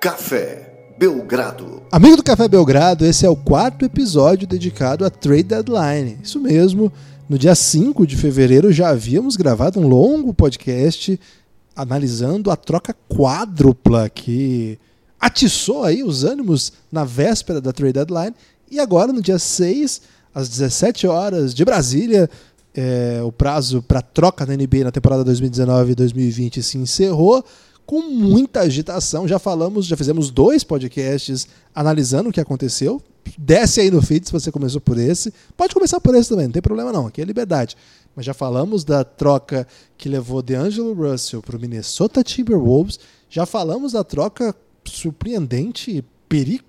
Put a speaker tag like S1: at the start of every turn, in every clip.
S1: Café Belgrado.
S2: Amigo do Café Belgrado, esse é o quarto episódio dedicado a Trade Deadline. Isso mesmo, no dia 5 de fevereiro já havíamos gravado um longo podcast analisando a troca quádrupla que atiçou aí os ânimos na véspera da Trade Deadline. E agora, no dia 6, às 17 horas de Brasília, é, o prazo para troca da NBA na temporada 2019 e 2020 se encerrou com muita agitação. Já falamos, já fizemos dois podcasts analisando o que aconteceu. Desce aí no feed se você começou por esse. Pode começar por esse também, não tem problema não, aqui é liberdade. Mas já falamos da troca que levou DeAngelo Russell para o Minnesota Timberwolves. Já falamos da troca surpreendente, perigo.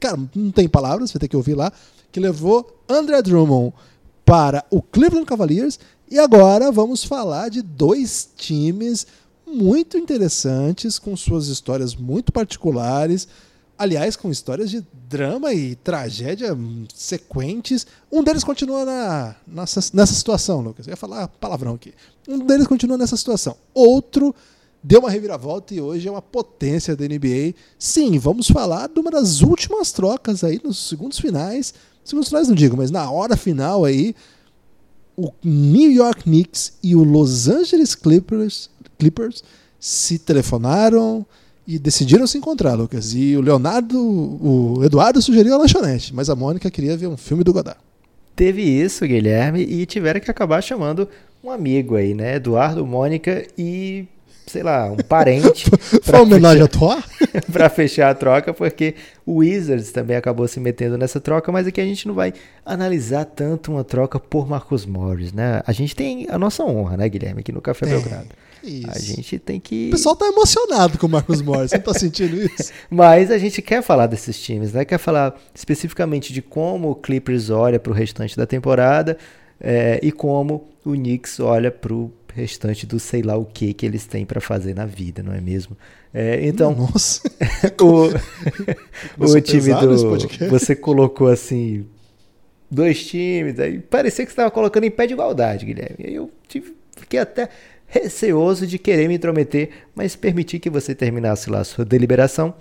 S2: Cara, não tem palavras, vai ter que ouvir lá. Que levou André Drummond para o Cleveland Cavaliers. E agora vamos falar de dois times muito interessantes, com suas histórias muito particulares. Aliás, com histórias de drama e tragédia sequentes. Um deles continua na, nessa, nessa situação, Lucas. Eu ia falar palavrão aqui. Um deles continua nessa situação. Outro deu uma reviravolta e hoje é uma potência da NBA. Sim, vamos falar de uma das últimas trocas aí nos segundos finais. Segundos finais não digo, mas na hora final aí, o New York Knicks e o Los Angeles Clippers Clippers se telefonaram e decidiram se encontrar, Lucas. E o Leonardo, o Eduardo sugeriu a lanchonete, mas a Mônica queria ver um filme do Godard.
S3: Teve isso, Guilherme, e tiveram que acabar chamando um amigo aí, né? Eduardo, Mônica e sei lá, um parente.
S2: Foi homenagem a Thor?
S3: para fechar a troca, porque o Wizards também acabou se metendo nessa troca, mas aqui a gente não vai analisar tanto uma troca por Marcos Morris, né? A gente tem a nossa honra, né, Guilherme, aqui no Café é. Belgrado. Isso. A gente tem que.
S2: O pessoal tá emocionado com o Marcos Morris, você tá sentindo isso?
S3: Mas a gente quer falar desses times, né? Quer falar especificamente de como o Clippers olha para o restante da temporada é, e como o Knicks olha para o restante do sei lá o que que eles têm para fazer na vida, não é mesmo? É, então,
S2: Nossa.
S3: o, o time do você colocou assim dois times, aí parecia que estava colocando em pé de igualdade, Guilherme. Aí eu tive, fiquei até receoso de querer me intrometer, mas permiti que você terminasse lá a sua deliberação.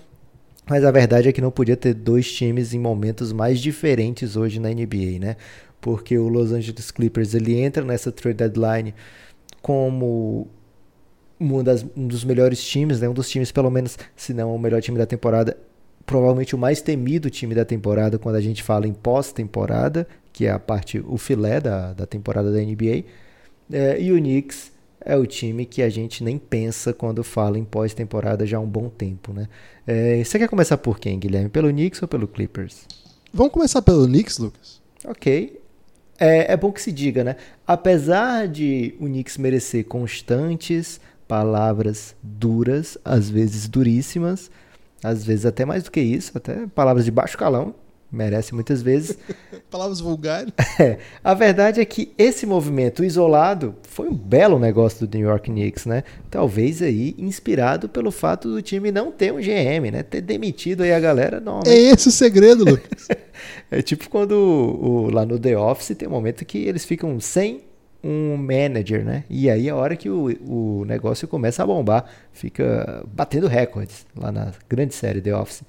S3: Mas a verdade é que não podia ter dois times em momentos mais diferentes hoje na NBA, né? Porque o Los Angeles Clippers ele entra nessa trade deadline como um, das, um dos melhores times, né? um dos times, pelo menos, se não o melhor time da temporada, provavelmente o mais temido time da temporada quando a gente fala em pós-temporada, que é a parte, o filé da, da temporada da NBA. É, e o Knicks é o time que a gente nem pensa quando fala em pós-temporada já há um bom tempo, né? É, você quer começar por quem, Guilherme? Pelo Knicks ou pelo Clippers?
S2: Vamos começar pelo Knicks, Lucas?
S3: Ok. É, é bom que se diga, né? Apesar de o Knicks merecer constantes palavras duras, às vezes duríssimas, às vezes até mais do que isso, até palavras de baixo calão, merece muitas vezes.
S2: Palavras vulgares.
S3: É, a verdade é que esse movimento isolado foi um belo negócio do New York Knicks, né? Talvez aí inspirado pelo fato do time não ter um GM, né? Ter demitido aí a galera. Não,
S2: é esse o segredo, Lucas.
S3: é tipo quando o, lá no The Office tem um momento que eles ficam sem um manager, né? E aí é a hora que o, o negócio começa a bombar, fica batendo recordes lá na grande série The Office.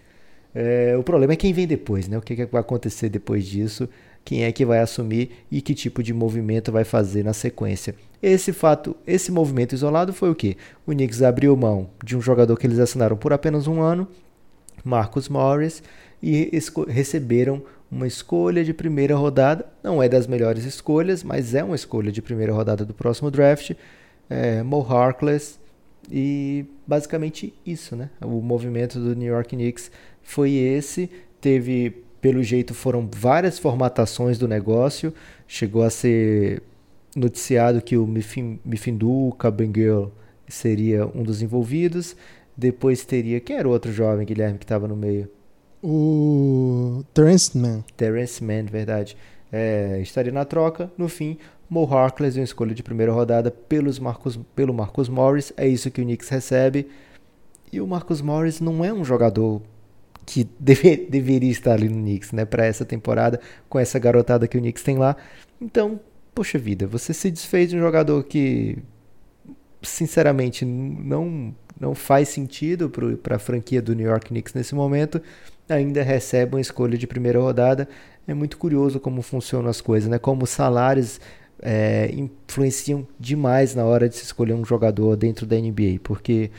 S3: É, o problema é quem vem depois, né? O que, que vai acontecer depois disso, quem é que vai assumir e que tipo de movimento vai fazer na sequência. Esse fato, esse movimento isolado foi o que? O Knicks abriu mão de um jogador que eles assinaram por apenas um ano, Marcus Morris, e receberam uma escolha de primeira rodada. Não é das melhores escolhas, mas é uma escolha de primeira rodada do próximo draft. É, Mo Harkless. E basicamente isso, né? O movimento do New York Knicks foi esse. Teve, pelo jeito, foram várias formatações do negócio. Chegou a ser noticiado que o Mifindu Cabengel seria um dos envolvidos. Depois teria. Quem era o outro jovem, Guilherme, que estava no meio?
S2: O Terence Mann.
S3: Terence Mann, verdade. É, estaria na troca. No fim, Mo Harkless, uma escolha de primeira rodada pelos Marcos, pelo Marcus Morris. É isso que o Knicks recebe. E o Marcus Morris não é um jogador que deve, deveria estar ali no Knicks, né, para essa temporada, com essa garotada que o Knicks tem lá. Então, poxa vida, você se desfez de um jogador que, sinceramente, não não faz sentido para a franquia do New York Knicks nesse momento, ainda recebe uma escolha de primeira rodada. É muito curioso como funcionam as coisas, né? Como os salários é, influenciam demais na hora de se escolher um jogador dentro da NBA, porque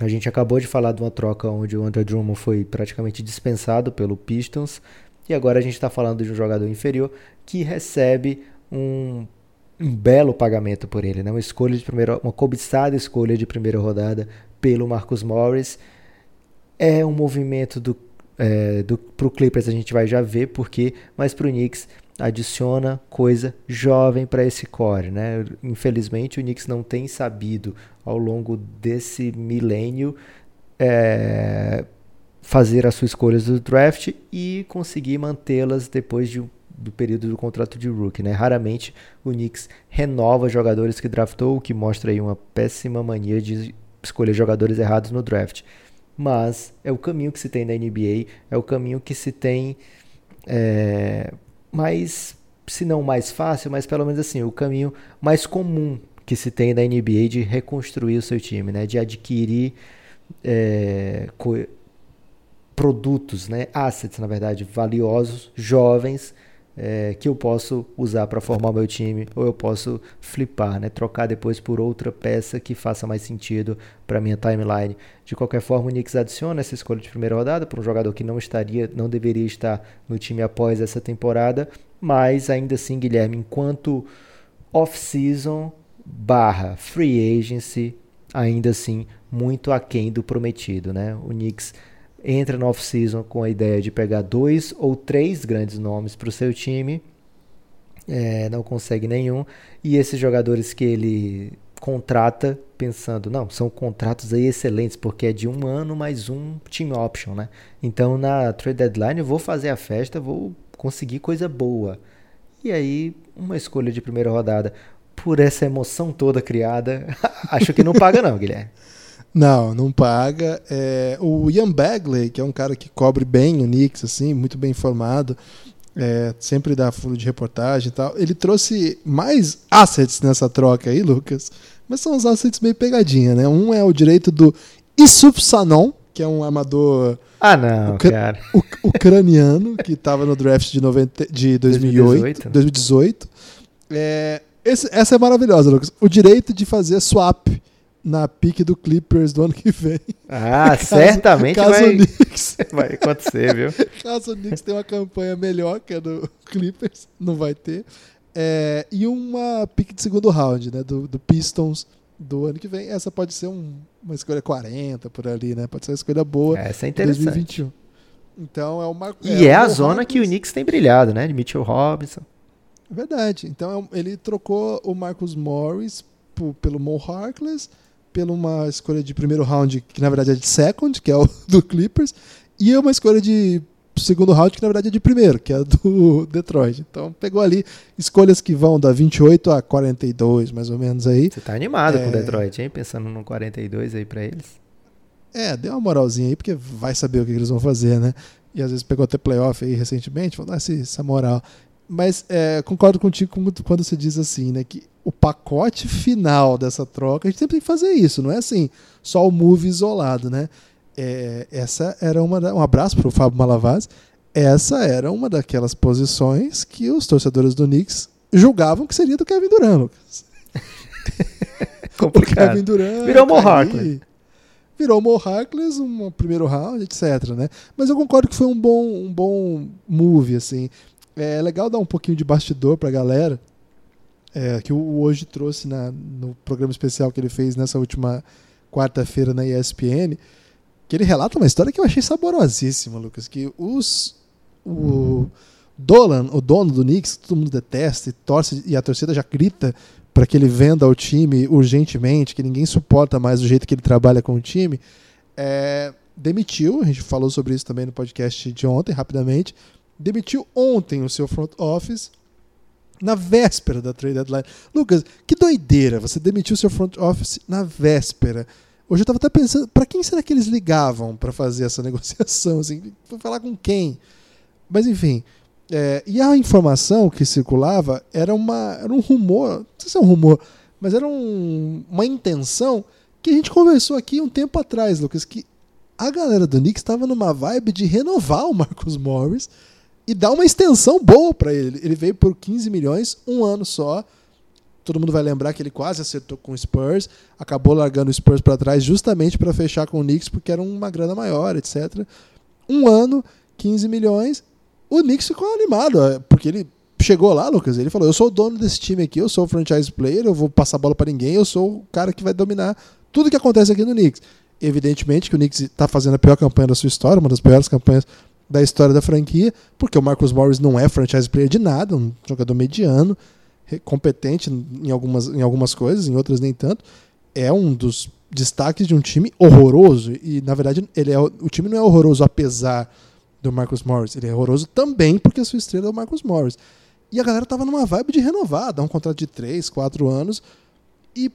S3: a gente acabou de falar de uma troca onde o Andrew Drummond foi praticamente dispensado pelo Pistons, e agora a gente está falando de um jogador inferior que recebe um um belo pagamento por ele, né? Uma escolha de primeira, uma cobiçada escolha de primeira rodada pelo Marcus Morris. É um movimento do, é, do pro Clippers a gente vai já ver porque, mas pro Knicks adiciona coisa jovem para esse core, né? Infelizmente o Knicks não tem sabido ao longo desse milênio é, fazer as suas escolhas do draft e conseguir mantê-las depois de do período do contrato de rookie, né? Raramente o Knicks renova jogadores que draftou, o que mostra aí uma péssima mania de escolher jogadores errados no draft. Mas é o caminho que se tem na NBA, é o caminho que se tem é, mais, se não mais fácil, mas pelo menos assim, o caminho mais comum que se tem na NBA de reconstruir o seu time, né? De adquirir é, produtos, né? Assets, na verdade, valiosos, jovens, é, que eu posso usar para formar meu time, ou eu posso flipar, né? trocar depois por outra peça que faça mais sentido para minha timeline. De qualquer forma, o Knicks adiciona essa escolha de primeira rodada para um jogador que não estaria, não deveria estar no time após essa temporada, mas ainda assim, Guilherme, enquanto off-season barra free agency, ainda assim muito aquém do prometido, né? O Knicks entra no off-season com a ideia de pegar dois ou três grandes nomes para o seu time, é, não consegue nenhum, e esses jogadores que ele contrata pensando, não, são contratos aí excelentes, porque é de um ano mais um team option, né? Então na trade deadline eu vou fazer a festa, vou conseguir coisa boa. E aí, uma escolha de primeira rodada, por essa emoção toda criada, acho que não paga não, Guilherme.
S2: Não, não paga. É, o Ian Bagley, que é um cara que cobre bem o Knicks, assim, muito bem informado, é, sempre dá fundo de reportagem e tal. Ele trouxe mais assets nessa troca aí, Lucas, mas são uns assets meio pegadinha, né? Um é o direito do Isuf Sanon, que é um amador
S3: ah, não, cara.
S2: ucraniano que estava no draft de, 90, de 2008, 2018. 2018. É, esse, essa é maravilhosa, Lucas. O direito de fazer swap na pique do Clippers do ano que vem.
S3: Ah, caso, certamente caso vai, Knicks, vai acontecer, viu?
S2: caso o Knicks tenha uma campanha melhor que a do Clippers, não vai ter. É, e uma pique de segundo round, né? Do, do, Pistons do ano que vem. Essa pode ser um, uma escolha 40 por ali, né? Pode ser uma escolha boa.
S3: Essa é interessante. 2021.
S2: Então é uma.
S3: E é, é a zona que o Knicks tem brilhado, né? De Mitchell Robinson.
S2: Verdade. Então é ele trocou o Marcus Morris pelo Mo Harkless pela uma escolha de primeiro round, que na verdade é de second, que é o do Clippers, e uma escolha de segundo round, que na verdade é de primeiro, que é do Detroit. Então pegou ali escolhas que vão da 28 a 42, mais ou menos aí.
S3: Você tá animado é... com o Detroit, hein? Pensando no 42 aí para eles.
S2: É, deu uma moralzinha aí, porque vai saber o que eles vão fazer, né? E às vezes pegou até playoff aí recentemente, falou, ah, essa moral. Mas é, concordo contigo quando você diz assim, né? Que o pacote final dessa troca, a gente sempre tem que fazer isso, não é assim, só o move isolado, né? É, essa era uma. Da, um abraço para o Fábio Malavaz. Essa era uma daquelas posições que os torcedores do Knicks julgavam que seria do Kevin Durant, Lucas.
S3: o Kevin Durant. Virou Mo Harkless.
S2: Virou Mo Harkless, um primeiro round, etc. Né? Mas eu concordo que foi um bom, um bom move. Assim. É legal dar um pouquinho de bastidor para a galera é, que o Hoje trouxe na, no programa especial que ele fez nessa última quarta-feira na ESPN, que ele relata uma história que eu achei saborosíssima, Lucas, que os o Dolan, o dono do Knicks, todo mundo detesta e torce e a torcida já grita para que ele venda o time urgentemente, que ninguém suporta mais o jeito que ele trabalha com o time, é, demitiu, a gente falou sobre isso também no podcast de ontem, rapidamente, demitiu ontem o seu front office na véspera da trade deadline. Lucas, que doideira você demitiu seu front office na véspera. Hoje eu estava até pensando, para quem será que eles ligavam para fazer essa negociação? Assim, para falar com quem? Mas enfim, é, e a informação que circulava era, uma, era um rumor, não sei se é um rumor, mas era um, uma intenção que a gente conversou aqui um tempo atrás, Lucas, que a galera do Knicks estava numa vibe de renovar o Marcus Morris e dar uma extensão boa para ele. Ele veio por 15 milhões, um ano só. Todo mundo vai lembrar que ele quase acertou com o Spurs, acabou largando o Spurs para trás justamente para fechar com o Knicks, porque era uma grana maior, etc. Um ano, 15 milhões. O Knicks ficou animado, é, porque ele chegou lá, Lucas, ele falou: Eu sou o dono desse time aqui, eu sou o franchise player, eu vou passar a bola para ninguém, eu sou o cara que vai dominar tudo que acontece aqui no Knicks. Evidentemente que o Knicks está fazendo a pior campanha da sua história, uma das piores campanhas da história da franquia, porque o Marcus Morris não é franchise player de nada, um jogador mediano, competente em algumas, em algumas coisas, em outras nem tanto. É um dos destaques de um time horroroso. E, na verdade, ele é, o time não é horroroso apesar do Marcus Morris. Ele é horroroso também porque a sua estrela é o Marcus Morris. E a galera tava numa vibe de renovar, dar um contrato de 3, 4 anos. E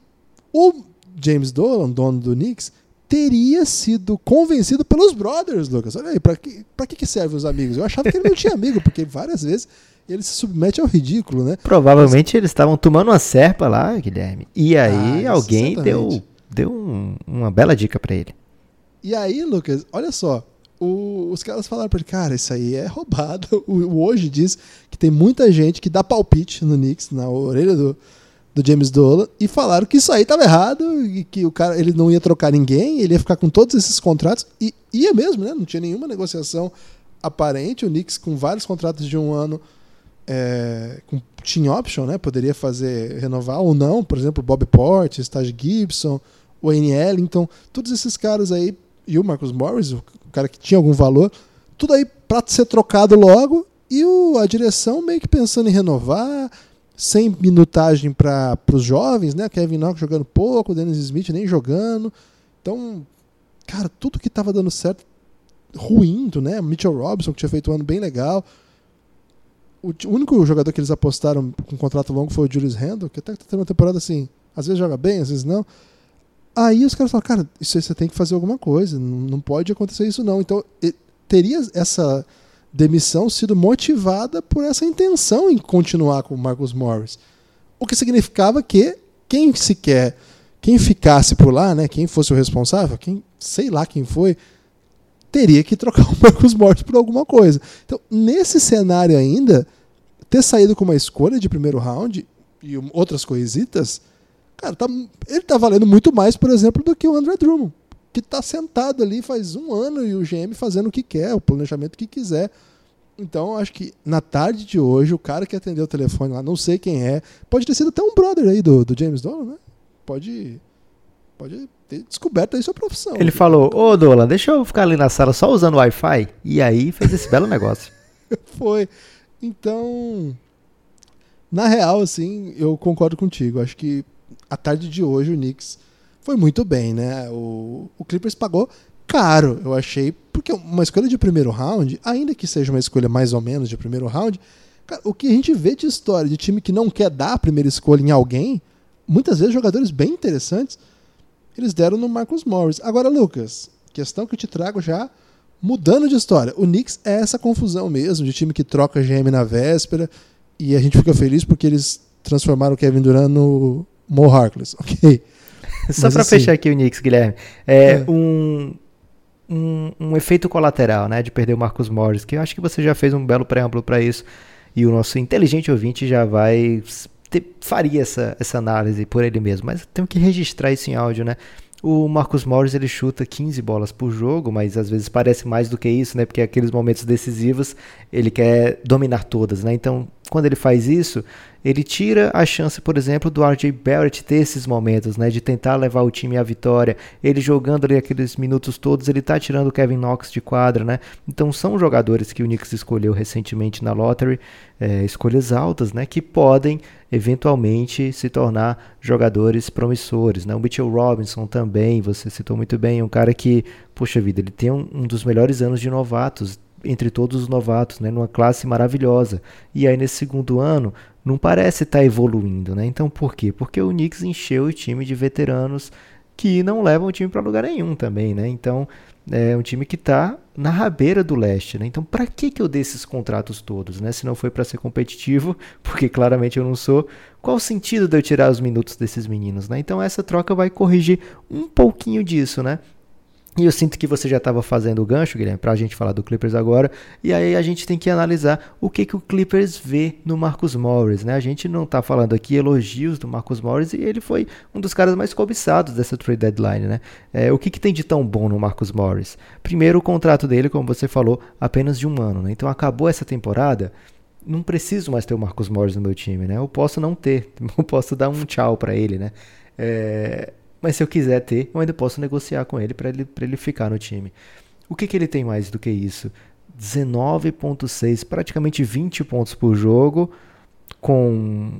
S2: o James Dolan, dono do Knicks, teria sido convencido pelos brothers, Lucas. Olha aí, pra que, pra que serve os amigos? Eu achava que ele não tinha amigo, porque várias vezes ele se submete ao ridículo, né?
S3: Provavelmente Mas... eles estavam tomando uma serpa lá, Guilherme. E aí ah, alguém deu, deu um, uma bela dica para ele.
S2: E aí, Lucas, olha só. O, os caras falaram pra ele, cara, isso aí é roubado. O, o, hoje diz que tem muita gente que dá palpite no Knicks, na orelha do, do James Dolan e falaram que isso aí estava errado e que o cara ele não ia trocar ninguém, ele ia ficar com todos esses contratos e ia mesmo, né? Não tinha nenhuma negociação aparente. O Knicks com vários contratos de um ano é, com team option, né? Poderia fazer renovar ou não, por exemplo, Bob Porte, Stage Gibson, o N.L. Então, todos esses caras aí e o Marcus Morris, o cara que tinha algum valor, tudo aí para ser trocado logo e o, a direção meio que pensando em renovar, sem minutagem para os jovens, né? Kevin Knox jogando pouco, Dennis Smith nem jogando. Então, cara, tudo que estava dando certo ruindo, né? Mitchell Robinson, que tinha feito um ano bem legal. O único jogador que eles apostaram com um contrato longo foi o Julius Randle, que até tá tendo uma temporada assim, às vezes joga bem, às vezes não. Aí os caras falaram, cara, isso aí você tem que fazer alguma coisa, não pode acontecer isso não. Então, teria essa demissão sido motivada por essa intenção em continuar com o Marcus Morris. O que significava que quem sequer, quem ficasse por lá, né, quem fosse o responsável, quem, sei lá quem foi, teria que trocar o Marcus Morris por alguma coisa. Então, nesse cenário ainda, ter saído com uma escolha de primeiro round e outras coisitas, cara, tá, ele tá valendo muito mais, por exemplo, do que o André Drummond que está sentado ali faz um ano e o GM fazendo o que quer, o planejamento que quiser. Então, acho que na tarde de hoje, o cara que atendeu o telefone lá, não sei quem é, pode ter sido até um brother aí do, do James Dolan, né? Pode, pode ter descoberto aí sua profissão.
S3: Ele falou: Ô Dolan, deixa eu ficar ali na sala só usando Wi-Fi. E aí fez esse belo negócio.
S2: Foi. Então, na real, assim, eu concordo contigo. Acho que a tarde de hoje o Knicks foi muito bem, né? O, o Clippers pagou caro, eu achei, porque uma escolha de primeiro round, ainda que seja uma escolha mais ou menos de primeiro round, cara, o que a gente vê de história de time que não quer dar a primeira escolha em alguém, muitas vezes jogadores bem interessantes, eles deram no Marcus Morris. Agora, Lucas, questão que eu te trago já mudando de história. O Knicks é essa confusão mesmo, de time que troca GM na véspera, e a gente fica feliz porque eles transformaram o Kevin Durant no Mo Harkless, ok?
S3: Só para assim, fechar aqui o Knicks, Guilherme. É, é. Um, um, um, efeito colateral, né, de perder o Marcos Morris, que eu acho que você já fez um belo preâmbulo para isso, e o nosso inteligente ouvinte já vai ter, faria essa, essa análise por ele mesmo, mas tenho que registrar isso em áudio, né? O Marcus Morris ele chuta 15 bolas por jogo, mas às vezes parece mais do que isso, né? Porque aqueles momentos decisivos ele quer dominar todas, né? Então, quando ele faz isso, ele tira a chance, por exemplo, do RJ Barrett ter esses momentos, né, de tentar levar o time à vitória. Ele jogando ali aqueles minutos todos, ele tá tirando o Kevin Knox de quadra, né? Então são jogadores que o Knicks escolheu recentemente na lottery, é, escolhas altas, né, que podem eventualmente se tornar jogadores promissores, né? O Mitchell Robinson também, você citou muito bem, um cara que, poxa vida, ele tem um, um dos melhores anos de novatos entre todos os novatos, né, numa classe maravilhosa. E aí nesse segundo ano, não parece estar tá evoluindo, né? Então por quê? Porque o Knicks encheu o time de veteranos que não levam o time para lugar nenhum também, né? Então É um time que está na rabeira do leste, né? Então, para que que eu dei esses contratos todos, né? Se não foi para ser competitivo, porque claramente eu não sou. Qual o sentido de eu tirar os minutos desses meninos, né? Então, essa troca vai corrigir um pouquinho disso, né? E eu sinto que você já estava fazendo o gancho, Guilherme, para a gente falar do Clippers agora. E aí a gente tem que analisar o que, que o Clippers vê no Marcus Morris. Né? A gente não está falando aqui elogios do Marcus Morris e ele foi um dos caras mais cobiçados dessa trade deadline. Né? É, o que, que tem de tão bom no Marcus Morris? Primeiro, o contrato dele, como você falou, apenas de um ano. Né? Então acabou essa temporada não preciso mais ter o Marcus Morris no meu time, né? Eu posso não ter, eu posso dar um tchau para ele, né? É, mas se eu quiser ter, eu ainda posso negociar com ele para ele, ele ficar no time. O que, que ele tem mais do que isso? 19,6, praticamente 20 pontos por jogo, com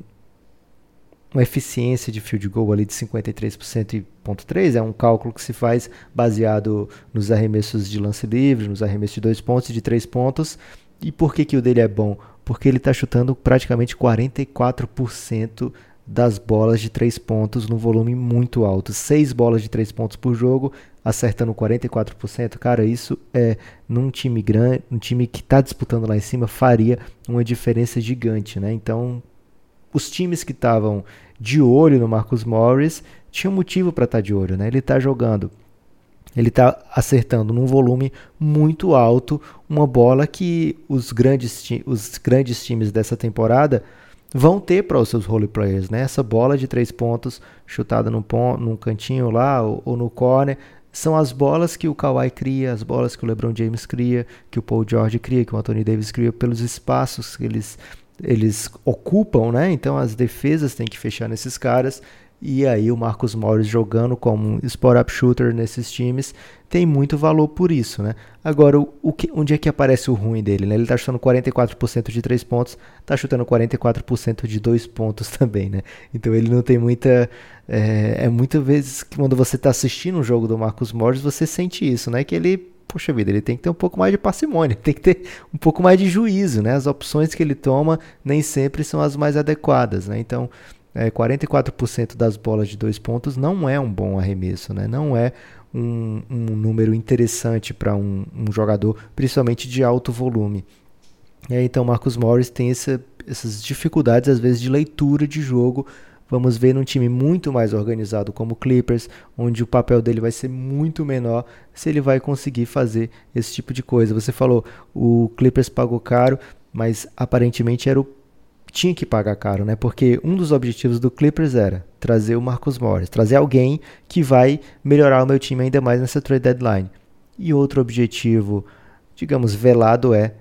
S3: uma eficiência de field goal ali de 53% e ponto 3, é um cálculo que se faz baseado nos arremessos de lance livre, nos arremessos de 2 pontos e de 3 pontos. E por que, que o dele é bom? Porque ele está chutando praticamente 44% das bolas de três pontos no volume muito alto. Seis bolas de três pontos por jogo, acertando 44%. Cara, isso é num time grande, um time que está disputando lá em cima, faria uma diferença gigante, né? Então, os times que estavam de olho no Marcus Morris tinham motivo para estar tá de olho, né? Ele está jogando ele está acertando num volume muito alto uma bola que os grandes, os grandes times dessa temporada vão ter para os seus role players, né? Essa bola de três pontos chutada num, ponto, num cantinho lá ou, ou, no corner são as bolas que o Kawhi cria, as bolas que o LeBron James cria, que o Paul George cria, que o Anthony Davis cria pelos espaços que eles eles ocupam, né? Então as defesas têm que fechar nesses caras e aí o Marcus Morris jogando como um spot-up shooter nesses times tem muito valor por isso, né? Agora, o, o que, onde é que aparece o ruim dele? Né? Ele está chutando 44% de 3 pontos, está chutando 44% de 2 pontos também, né? Então ele não tem muita... É, é muitas vezes que quando você está assistindo um jogo do Marcus Morris, você sente isso, né? Que ele poxa vida, ele tem que ter um pouco mais de parcimônia, tem que ter um pouco mais de juízo, né? As opções que ele toma nem sempre são as mais adequadas, né? Então, é, 44% das bolas de dois pontos não é um bom arremesso, né? não é um, um número interessante para um, um, jogador, principalmente de alto volume. É, então, Marcos Morris tem essa, essas dificuldades, às vezes, de leitura de jogo. Vamos ver num time muito mais organizado como o Clippers, onde o papel dele vai ser muito menor, se ele vai conseguir fazer esse tipo de coisa. Você falou, o Clippers pagou caro, mas aparentemente era o tinha que pagar caro, né? Porque um dos objetivos do Clippers era trazer o Marcus Morris, trazer alguém que vai melhorar o meu time ainda mais nessa trade deadline. E outro objetivo, digamos, velado é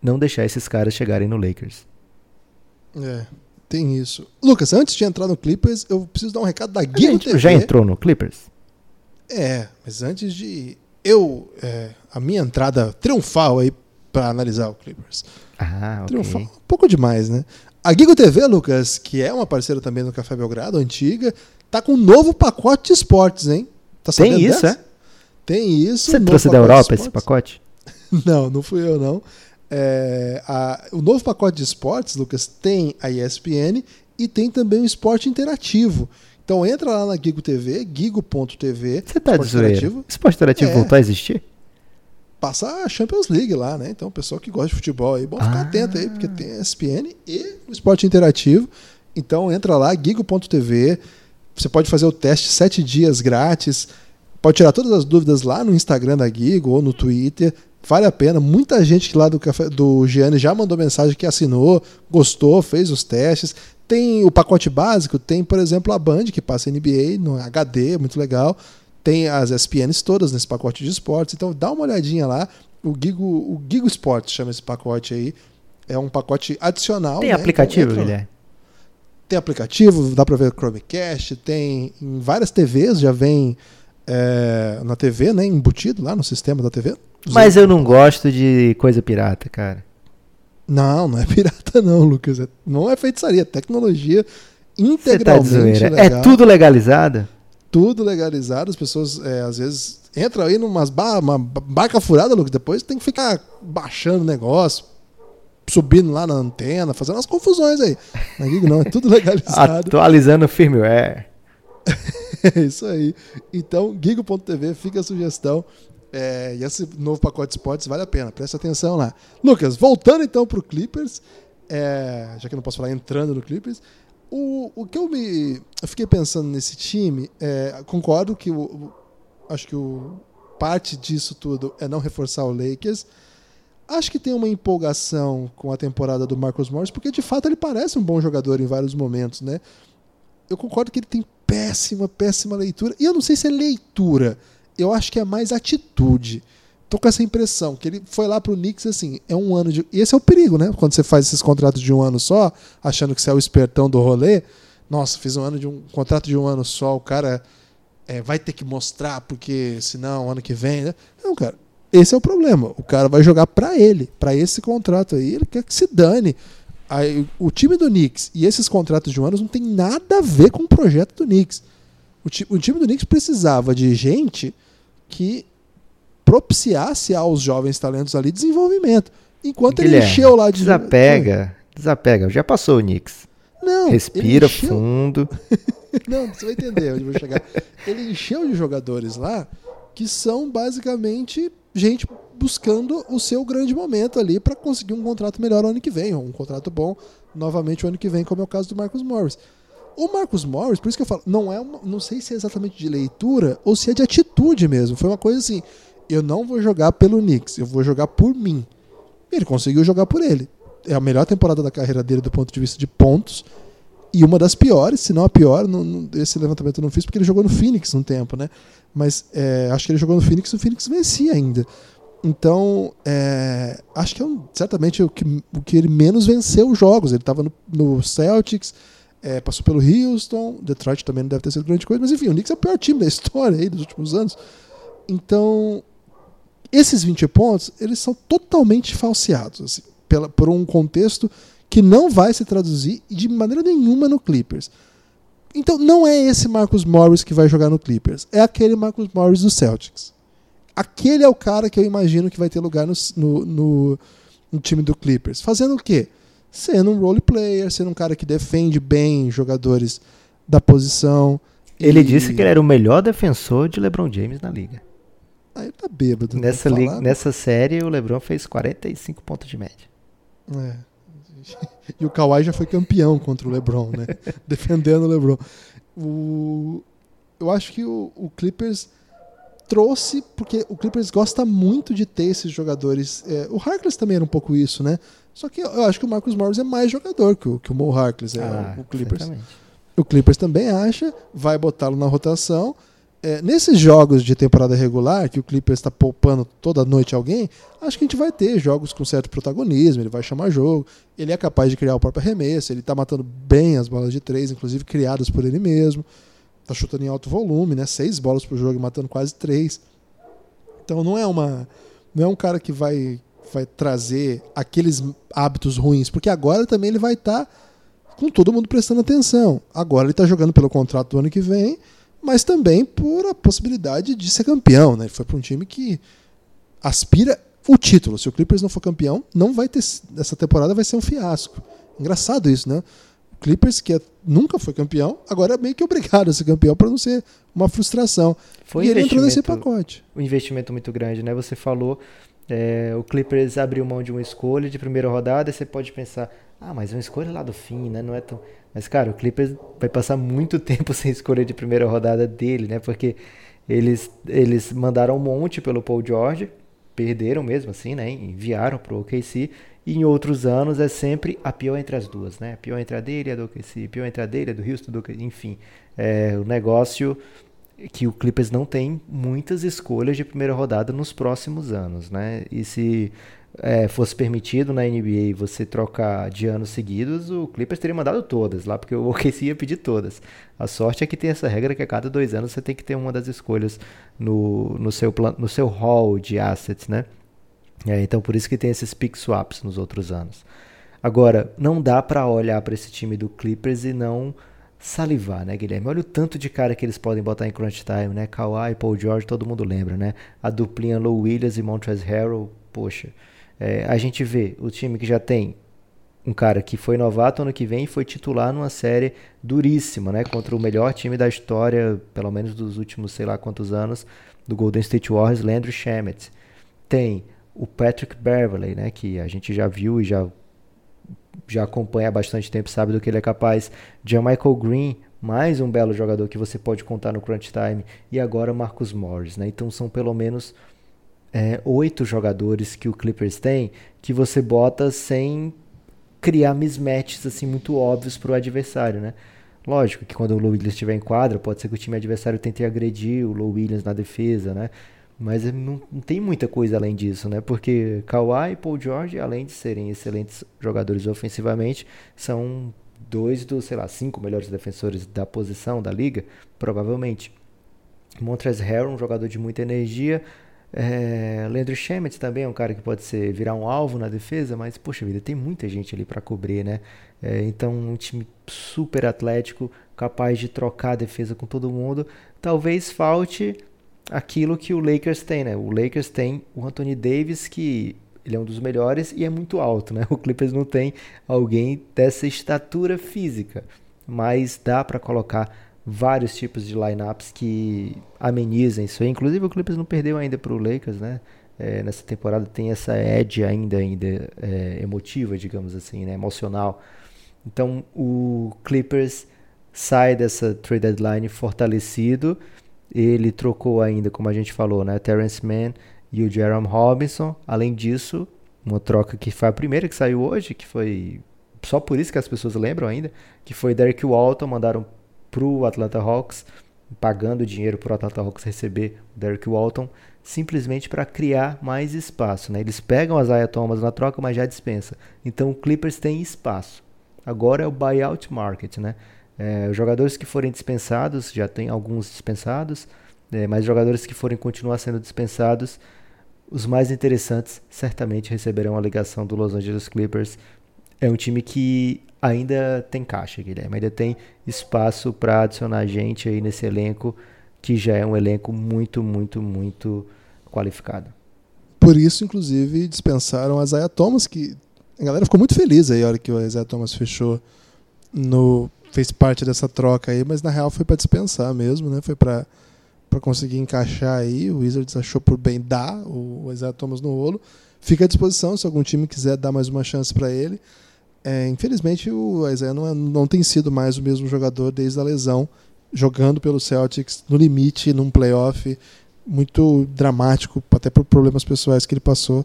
S3: não deixar esses caras chegarem no Lakers.
S2: É, tem isso. Lucas, antes de entrar no Clippers, eu preciso dar um recado da Guia TV.
S3: Já entrou no Clippers?
S2: É, mas antes de eu é, a minha entrada triunfal aí para analisar o Clippers.
S3: Ah, ok.
S2: Triunfal, um pouco demais, né? A Gigo TV, Lucas, que é uma parceira também do Café Belgrado, antiga, tá com um novo pacote de esportes, hein?
S3: Tá Tem isso, dessa? é?
S2: Tem isso.
S3: Você trouxe da Europa esse pacote?
S2: não, não fui eu, não. É, a, o novo pacote de esportes, Lucas, tem a ESPN e tem também o esporte interativo. Então entra lá na Gigo TV, gigo.tv.
S3: Você tá de zoeira? Esporte interativo é. voltou a existir?
S2: Passar a Champions League lá, né? Então, o pessoal que gosta de futebol aí, bom ficar ah. atento aí, porque tem ESPN e o esporte interativo. Então, entra lá, gigo.tv. Você pode fazer o teste sete dias grátis. Pode tirar todas as dúvidas lá no Instagram da Gigo ou no Twitter. Vale a pena. Muita gente lá do, café, do Gianni já mandou mensagem que assinou, gostou, fez os testes. Tem o pacote básico, tem, por exemplo, a Band, que passa NBA no HD, muito legal. Tem as ESPNs todas nesse pacote de esportes. Então dá uma olhadinha lá. O Gigo, o Gigo Sports chama esse pacote aí. É um pacote adicional.
S3: Tem
S2: né?
S3: aplicativo, então, Guilherme?
S2: Tem aplicativo, dá para ver Chromecast, tem em várias TVs, já vem é, na TV, né? Embutido lá no sistema da TV.
S3: Mas eu não gosto de coisa pirata, cara.
S2: Não, não é pirata não, Lucas. É, não é feitiçaria, é tecnologia tá integralmente tá
S3: É tudo legalizado?
S2: Tudo legalizado, as pessoas é, às vezes entram aí numa bar, uma barca furada, Lucas, depois tem que ficar baixando o negócio, subindo lá na antena, fazendo umas confusões aí. Na Gig não, é tudo legalizado.
S3: Atualizando o firmware.
S2: é isso aí. Então, gigo.tv, fica a sugestão. É, e esse novo pacote de spots vale a pena, presta atenção lá. Lucas, voltando então pro Clippers, é, já que eu não posso falar entrando no Clippers, o, o que eu me. Eu fiquei pensando nesse time, é, concordo que o, o- acho que o, parte disso tudo é não reforçar o Lakers. Acho que tem uma empolgação com a temporada do Marcus Morris, porque de fato ele parece um bom jogador em vários momentos, né? Eu concordo que ele tem péssima, péssima leitura. E eu não sei se é leitura. Eu acho que é mais atitude. Tô com essa impressão que ele foi lá pro Knicks assim, é um ano de. E esse é o perigo, né? Quando você faz esses contratos de um ano só, achando que você é o espertão do rolê. Nossa, fiz um ano de um contrato de um ano só, o cara é, vai ter que mostrar, porque senão ano que vem. Né? Não, cara. Esse é o problema. O cara vai jogar pra ele, pra esse contrato aí. Ele quer que se dane. Aí, o time do Knicks e esses contratos de um ano não tem nada a ver com o projeto do Knicks. O, ti- o time do Knicks precisava de gente que propiciasse aos jovens talentos ali desenvolvimento. Enquanto ele
S3: Guilherme,
S2: encheu lá de.
S3: Desapega, desapega. Já passou o Knicks.
S2: Não, ele
S3: Respira
S2: encheu-
S3: fundo.
S2: Não, você vai entender onde eu vou chegar. Ele encheu de jogadores lá que são basicamente gente buscando o seu grande momento ali para conseguir um contrato melhor o ano que vem, ou um contrato bom novamente o ano que vem, como é o caso do Marcus Morris. O Marcus Morris, por isso que eu falo, não é uma, não sei se é exatamente de leitura ou se é de atitude mesmo. Foi uma coisa assim, eu não vou jogar pelo Knicks, eu vou jogar por mim. Ele conseguiu jogar por ele. É a melhor temporada da carreira dele do ponto de vista de pontos e uma das piores, se não a pior, não- não- esse levantamento eu não fiz porque ele jogou no Phoenix um tempo, né? Mas é, acho que ele jogou no Phoenix e o Phoenix vencia ainda. Então, é, acho que é um- certamente o que, o que ele menos venceu jogos. Ele estava no, no Celtics, é, passou pelo Houston, Detroit também não deve ter sido grande coisa, mas enfim, o Knicks é o pior time da história aí dos últimos anos. Então, esses 20 pontos, eles são totalmente falseados, assim, pela, por um contexto que não vai se traduzir de maneira nenhuma no Clippers. Então, não é esse Marcus Morris que vai jogar no Clippers, é aquele Marcus Morris do Celtics. Aquele é o cara que eu imagino que vai ter lugar no, no, no- no time do Clippers. Fazendo o quê? Sendo um role player, sendo um cara que defende bem jogadores da posição.
S3: Ele
S2: E-
S3: disse que ele era o melhor defensor de LeBron James na liga.
S2: Ele tá bêbado.
S3: Nessa, liga,
S2: falar,
S3: nessa série, o LeBron fez 45 pontos de média.
S2: É. E o Kawhi já foi campeão contra o LeBron, né? Defendendo o LeBron. O... Eu acho que o, o Clippers trouxe, porque o Clippers gosta muito de ter esses jogadores. é, o Harkless também era um pouco isso, né? Só que eu acho que o Marcus Morris é mais jogador que o, que o Mo Harkless, é,
S3: Ah,
S2: o Clippers.
S3: certamente.
S2: O Clippers também acha, vai botá-lo na rotação. É, nesses jogos de temporada regular, que o Clippers está poupando toda noite alguém, acho que a gente vai ter jogos com certo protagonismo, ele vai chamar jogo, ele é capaz de criar o próprio arremesso, ele está matando bem as bolas de três, inclusive criadas por ele mesmo. Tá chutando em alto volume, né? Seis bolas por jogo e matando quase três. Então não é uma. Não é um cara que vai, vai trazer aqueles hábitos ruins, porque agora também ele vai estar com todo mundo prestando atenção. Agora ele está jogando pelo contrato do ano que vem, mas também por a possibilidade de ser campeão. Né? Ele foi para um time que aspira o título. Se o Clippers não for campeão, não vai ter. Essa temporada vai ser um fiasco. Engraçado isso, né? O Clippers, que é- nunca foi campeão, agora é meio que obrigado a ser campeão para não ser uma frustração.
S3: Foi
S2: e ele entrou nesse pacote.
S3: um investimento muito grande, né? Você falou, é, o Clippers abriu mão de uma escolha de primeira rodada, e você pode pensar, ah, mas uma escolha lá do fim, né? Não é tão. Mas, cara, o Clippers vai passar muito tempo sem escolha de primeira rodada dele, né? Porque eles, eles mandaram um monte pelo Paul George, perderam mesmo assim, né? Enviaram pro OKC. E em outros anos é sempre a pior entre as duas, né? A pior entre a dele a do OKC, a pior entre a dele a do Houston, do OKC, enfim. É, o negócio que o Clippers não tem muitas escolhas de primeira rodada nos próximos anos, né? E se é, fosse permitido na NBA você trocar de anos seguidos, o Clippers teria mandado todas lá, porque o OKC ia pedir todas. A sorte é que tem essa regra que a cada dois anos você tem que ter uma das escolhas no, no, seu, plan, no seu hall de assets, né? É, então por isso que tem esses pick swaps nos outros anos. Agora, não dá pra olhar para esse time do Clippers e não salivar, né, Guilherme? Olha o tanto de cara que eles podem botar em crunch time, né? Kawhi, Paul George, todo mundo lembra, né? A duplinha Low Williams e Montrezl Harrell, poxa. É, a gente vê o time que já tem um cara que foi novato ano que vem e foi titular numa série duríssima, né? Contra o melhor time da história, pelo menos dos últimos sei lá quantos anos, do Golden State Warriors, Landry Shamet. Tem o Patrick Beverley, né? Que a gente já viu e já, já acompanha há bastante tempo, sabe do que ele é capaz. Michael Green, mais um belo jogador que você pode contar no crunch time. E agora Marcus Morris, né? Então são pelo menos é, oito jogadores que o Clippers tem que você bota sem criar mismatches assim muito óbvios para o adversário, né? Lógico que quando o Low Williams estiver em quadra, pode ser que o time adversário tente agredir o Low Williams na defesa, né? Mas não, não, tem muita coisa além disso, né? Porque Kawhi e Paul George, além de serem excelentes jogadores ofensivamente, são dois dos, sei lá, cinco melhores defensores da posição da liga, provavelmente. Montrezl Harrell, um jogador de muita energia, é, Leandro Schemmett também é um cara que pode ser virar um alvo na defesa, mas poxa vida, tem muita gente ali para cobrir, né? É, então, um time super atlético, capaz de trocar a defesa com todo mundo. Talvez falte aquilo que o Lakers tem, né? O Lakers tem o Anthony Davis, que ele é um dos melhores e é muito alto, né? O Clippers não tem alguém dessa estatura física, mas dá para colocar vários tipos de lineups que amenizem isso. Inclusive o Clippers não perdeu ainda para o Lakers, né? É, nessa temporada tem essa edge ainda, ainda é, emotiva, digamos assim, né? emocional. Então o Clippers sai dessa trade deadline fortalecido. Ele trocou ainda, como a gente falou, né? Terrence Mann e o Jerome Robinson. Além disso, uma troca que foi a primeira que saiu hoje, que foi só por isso que as pessoas lembram ainda, que foi Derek Walton, mandaram para o Atlanta Hawks, pagando dinheiro para o Atlanta Hawks receber o Derek Walton, simplesmente para criar mais espaço. Né? Eles pegam as Isaiah Thomas na troca, mas já dispensa. Então o Clippers tem espaço. Agora é o buyout market. Né? É, os jogadores que forem dispensados, já tem alguns dispensados, é, mas jogadores que forem continuar sendo dispensados, os mais interessantes certamente receberão a ligação do Los Angeles Clippers. É um time que ainda tem caixa, Guilherme. Ainda tem espaço para adicionar gente aí nesse elenco, que já é um elenco muito, muito, muito qualificado.
S2: Por isso, inclusive, dispensaram a Isaiah Thomas, que a galera ficou muito feliz aí a hora que o Isaiah Thomas fechou no fez parte dessa troca aí, mas na real foi para dispensar mesmo, né? Foi para para conseguir encaixar aí, o Wizards achou por bem dar o Isaiah Thomas no rolo. Fica à disposição se algum time quiser dar mais uma chance para ele. É, infelizmente, o Isaiah não, é, não tem sido mais o mesmo jogador desde a lesão, jogando pelo Celtics no limite, num playoff muito dramático, até por problemas pessoais que ele passou.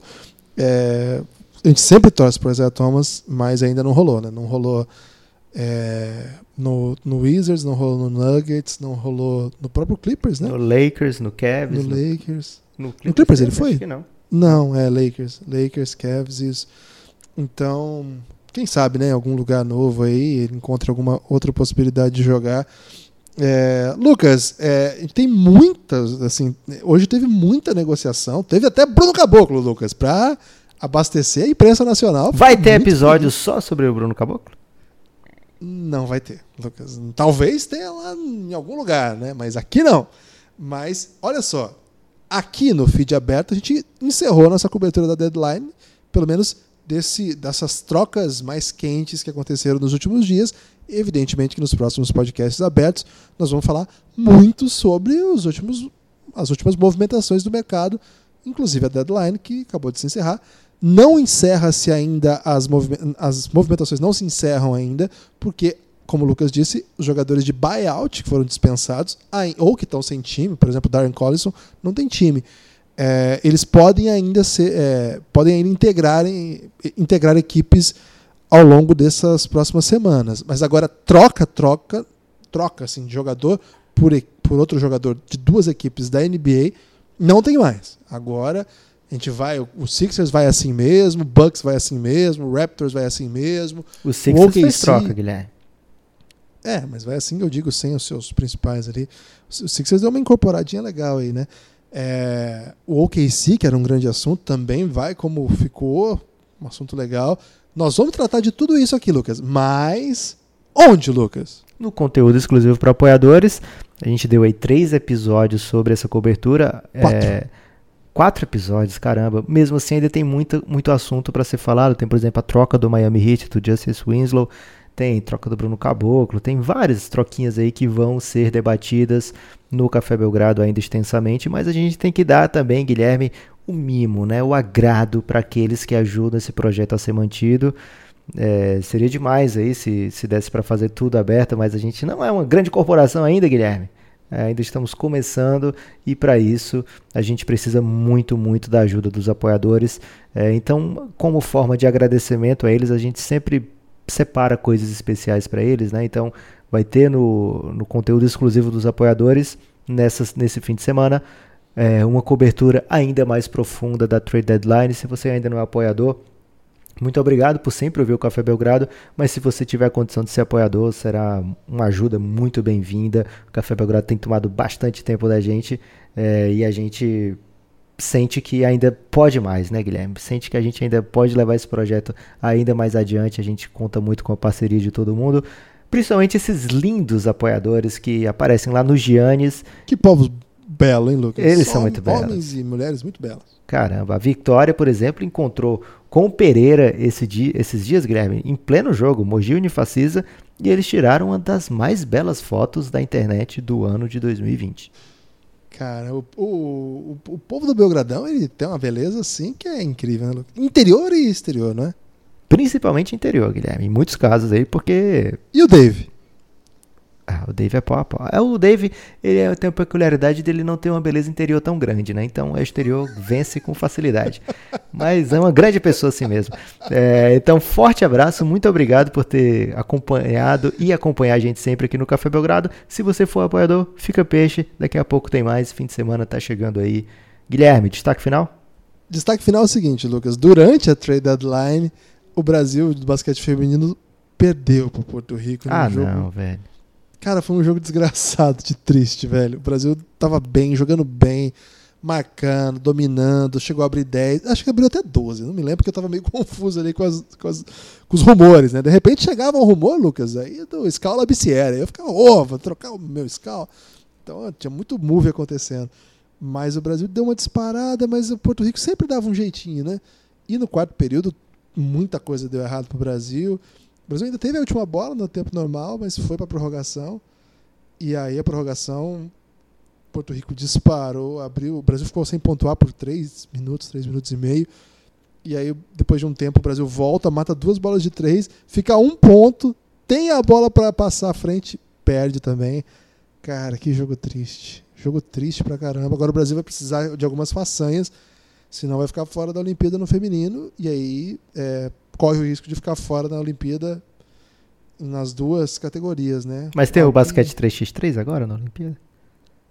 S2: É, a gente sempre torce para o Isaiah Thomas, mas ainda não rolou, né? Não rolou é, no, no Wizards, não rolou no Nuggets, não rolou no próprio Clippers, né?
S3: No Lakers, no Cavs.
S2: No, no Lakers.
S3: No
S2: Clippers, no Clippers ele foi?
S3: não.
S2: Não, é Lakers. Lakers, Cavs, isso. Então, quem sabe, né, algum lugar novo aí, ele encontra alguma outra possibilidade de jogar. É, Lucas, é, tem muitas, assim, hoje teve muita negociação, teve até Bruno Caboclo, Lucas, para abastecer a imprensa nacional.
S3: Vai ter episódio só sobre o Bruno Caboclo?
S2: Não vai ter, Lucas. Talvez tenha lá em algum lugar, né? Mas aqui não. Mas olha só, aqui no feed aberto a gente encerrou a nossa cobertura da deadline, pelo menos desse, dessas trocas mais quentes que aconteceram nos últimos dias. Evidentemente que nos próximos podcasts abertos nós vamos falar muito sobre os últimos, as últimas movimentações do mercado, inclusive a deadline que acabou de se encerrar. Não encerra-se ainda as, as movimentações não se encerram ainda, porque como o Lucas disse, os jogadores de buyout que foram dispensados, ou que estão sem time, por exemplo, Darren Collison não tem time é, eles podem ainda ser, é, podem ainda integrar, integrar equipes ao longo dessas próximas semanas. Mas agora troca, troca, troca assim, de jogador por, por outro jogador de duas equipes da NBA não tem mais. Agora a gente vai, o Sixers vai assim mesmo, o Bucks vai assim mesmo, o Raptors vai assim mesmo.
S3: O Sixers o OKC, fez troca, Guilherme.
S2: É, mas vai assim, eu digo, sem os seus principais ali. O Sixers deu uma incorporadinha legal aí, né? É, o OKC, que era um grande assunto, também vai como ficou, um assunto legal. Nós vamos tratar de tudo isso aqui, Lucas. Mas onde, Lucas?
S3: No conteúdo exclusivo para apoiadores. A gente deu aí três episódios sobre essa cobertura.
S2: Quatro. É,
S3: quatro episódios, caramba. Mesmo assim, ainda tem muito, muito assunto para ser falado. Tem, por exemplo, a troca do Miami Heat, do Justice Winslow. Tem troca do Bruno Caboclo. Tem várias troquinhas aí que vão ser debatidas no Café Belgrado ainda extensamente. Mas a gente tem que dar também, Guilherme, o mimo, né? O agrado para aqueles que ajudam esse projeto a ser mantido. É, seria demais aí se, se desse para fazer tudo aberto, mas a gente não é uma grande corporação ainda, Guilherme. É, ainda estamos começando e para isso a gente precisa muito, muito da ajuda dos apoiadores. É, então, como forma de agradecimento a eles, a gente sempre separa coisas especiais para eles, né? Então, vai ter no, no conteúdo exclusivo dos apoiadores nesse fim de semana é, uma cobertura ainda mais profunda da Trade Deadline. Se você ainda não é apoiador, muito obrigado por sempre ouvir o Café Belgrado, mas se você tiver a condição de ser apoiador, será uma ajuda muito bem-vinda. O Café Belgrado tem tomado bastante tempo da gente é, e a gente sente que ainda pode mais, né, Guilherme? Sente que a gente ainda pode levar esse projeto ainda mais adiante. A gente conta muito com a parceria de todo mundo, principalmente esses lindos apoiadores que aparecem lá no Giannis.
S2: Que povos belos, hein, Lucas?
S3: Eles Só são muito belos.
S2: Homens e mulheres muito belos.
S3: Caramba, a Vitória, por exemplo, encontrou com o Pereira esse dia, esses dias, Guilherme, em pleno jogo, Mogi Unifacisa, e eles tiraram uma das mais belas fotos da internet do ano de 2020.
S2: Cara, o, o, o, povo do Belgradão ele tem uma beleza assim que é incrível, né? Interior e exterior, não é?
S3: Principalmente interior, Guilherme, em muitos casos aí, porque.
S2: E o Dave?
S3: Ah, o Dave é pau a pau. É, o Dave ele é, tem a peculiaridade dele não ter uma beleza interior tão grande, né? Então o exterior vence com facilidade. Mas é uma grande pessoa assim mesmo. É, então, forte abraço, muito obrigado por ter acompanhado e acompanhar a gente sempre aqui no Café Belgrado. Se você for apoiador, fica peixe. Daqui a pouco tem mais. Fim de semana tá chegando aí. Guilherme, destaque final?
S2: Destaque final é o seguinte, Lucas. Durante a trade deadline, o Brasil do basquete feminino perdeu para Porto Rico
S3: no ah, jogo. não, velho
S2: Cara, foi um jogo desgraçado, de triste, velho. O Brasil tava bem, jogando bem, marcando, dominando, chegou a abrir 10, acho que abriu até 12, não me lembro, porque eu tava meio confuso ali com, as, com, as, com os rumores, né? De repente chegava um rumor, Lucas, aí do Scala Biciera, eu ficava, ô, oh, vou trocar o meu Scala. Então tinha muito move acontecendo. Mas o Brasil deu uma disparada, mas o Porto Rico sempre dava um jeitinho, né? E no quarto período, muita coisa deu errado pro Brasil. O Brasil ainda teve a última bola no tempo normal, mas foi para a prorrogação. E aí a prorrogação, Porto Rico disparou, abriu. O Brasil ficou sem pontuar por 3 minutos, 3 minutos e meio. E aí, depois de um tempo, o Brasil volta, mata duas bolas de três, fica um ponto, tem a bola para passar à frente, perde também. Cara, que jogo triste. Jogo triste pra caramba. Agora o Brasil vai precisar de algumas façanhas, senão vai ficar fora da Olimpíada no feminino. E aí, é, corre o risco de ficar fora da Olimpíada nas duas categorias, né?
S3: Mas tem o basquete 3x3 agora na Olimpíada?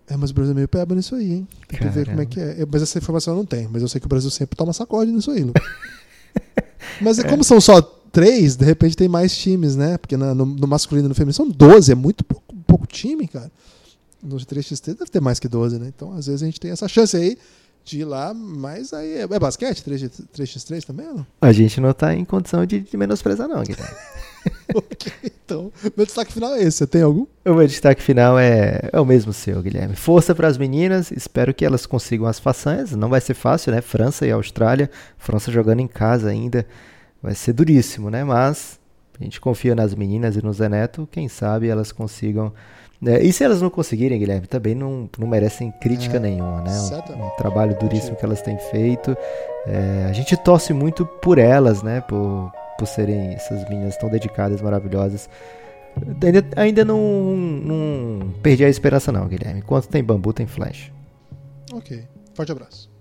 S2: É, mas o Brasil é meio peba nisso aí, hein? Tem Caramba. que ver como é que é. Mas essa informação eu não tenho. Mas eu sei que o Brasil sempre toma sacode nisso aí, mas é, como são só três, de repente tem mais times, né? Porque no, no masculino e no feminino são 12, é muito pouco, pouco time, cara. No 3x3 deve ter mais que 12, né? Então, às vezes a gente tem essa chance aí de ir lá, mas aí é, é basquete 3x, 3x3 também, não?
S3: A gente não tá em condição de, de menosprezar, não, Guilherme.
S2: ok, então, meu destaque final é esse. Você tem algum?
S3: O meu destaque final é, é o mesmo seu, Guilherme. Força para as meninas, espero que elas consigam as façanhas. Não vai ser fácil, né? França e Austrália, França jogando em casa ainda, vai ser duríssimo, né? Mas a gente confia nas meninas e no Zeneto, quem sabe elas consigam é, e se elas não conseguirem, Guilherme, também não, não merecem crítica é, nenhuma, né? Um, um, trabalho duríssimo que elas têm feito. É, a gente torce muito por elas, né? Por, por serem essas meninas tão dedicadas, maravilhosas. Ainda, ainda não, não perdi a esperança, não, Guilherme. Enquanto tem bambu, tem flash.
S2: Ok. Forte abraço.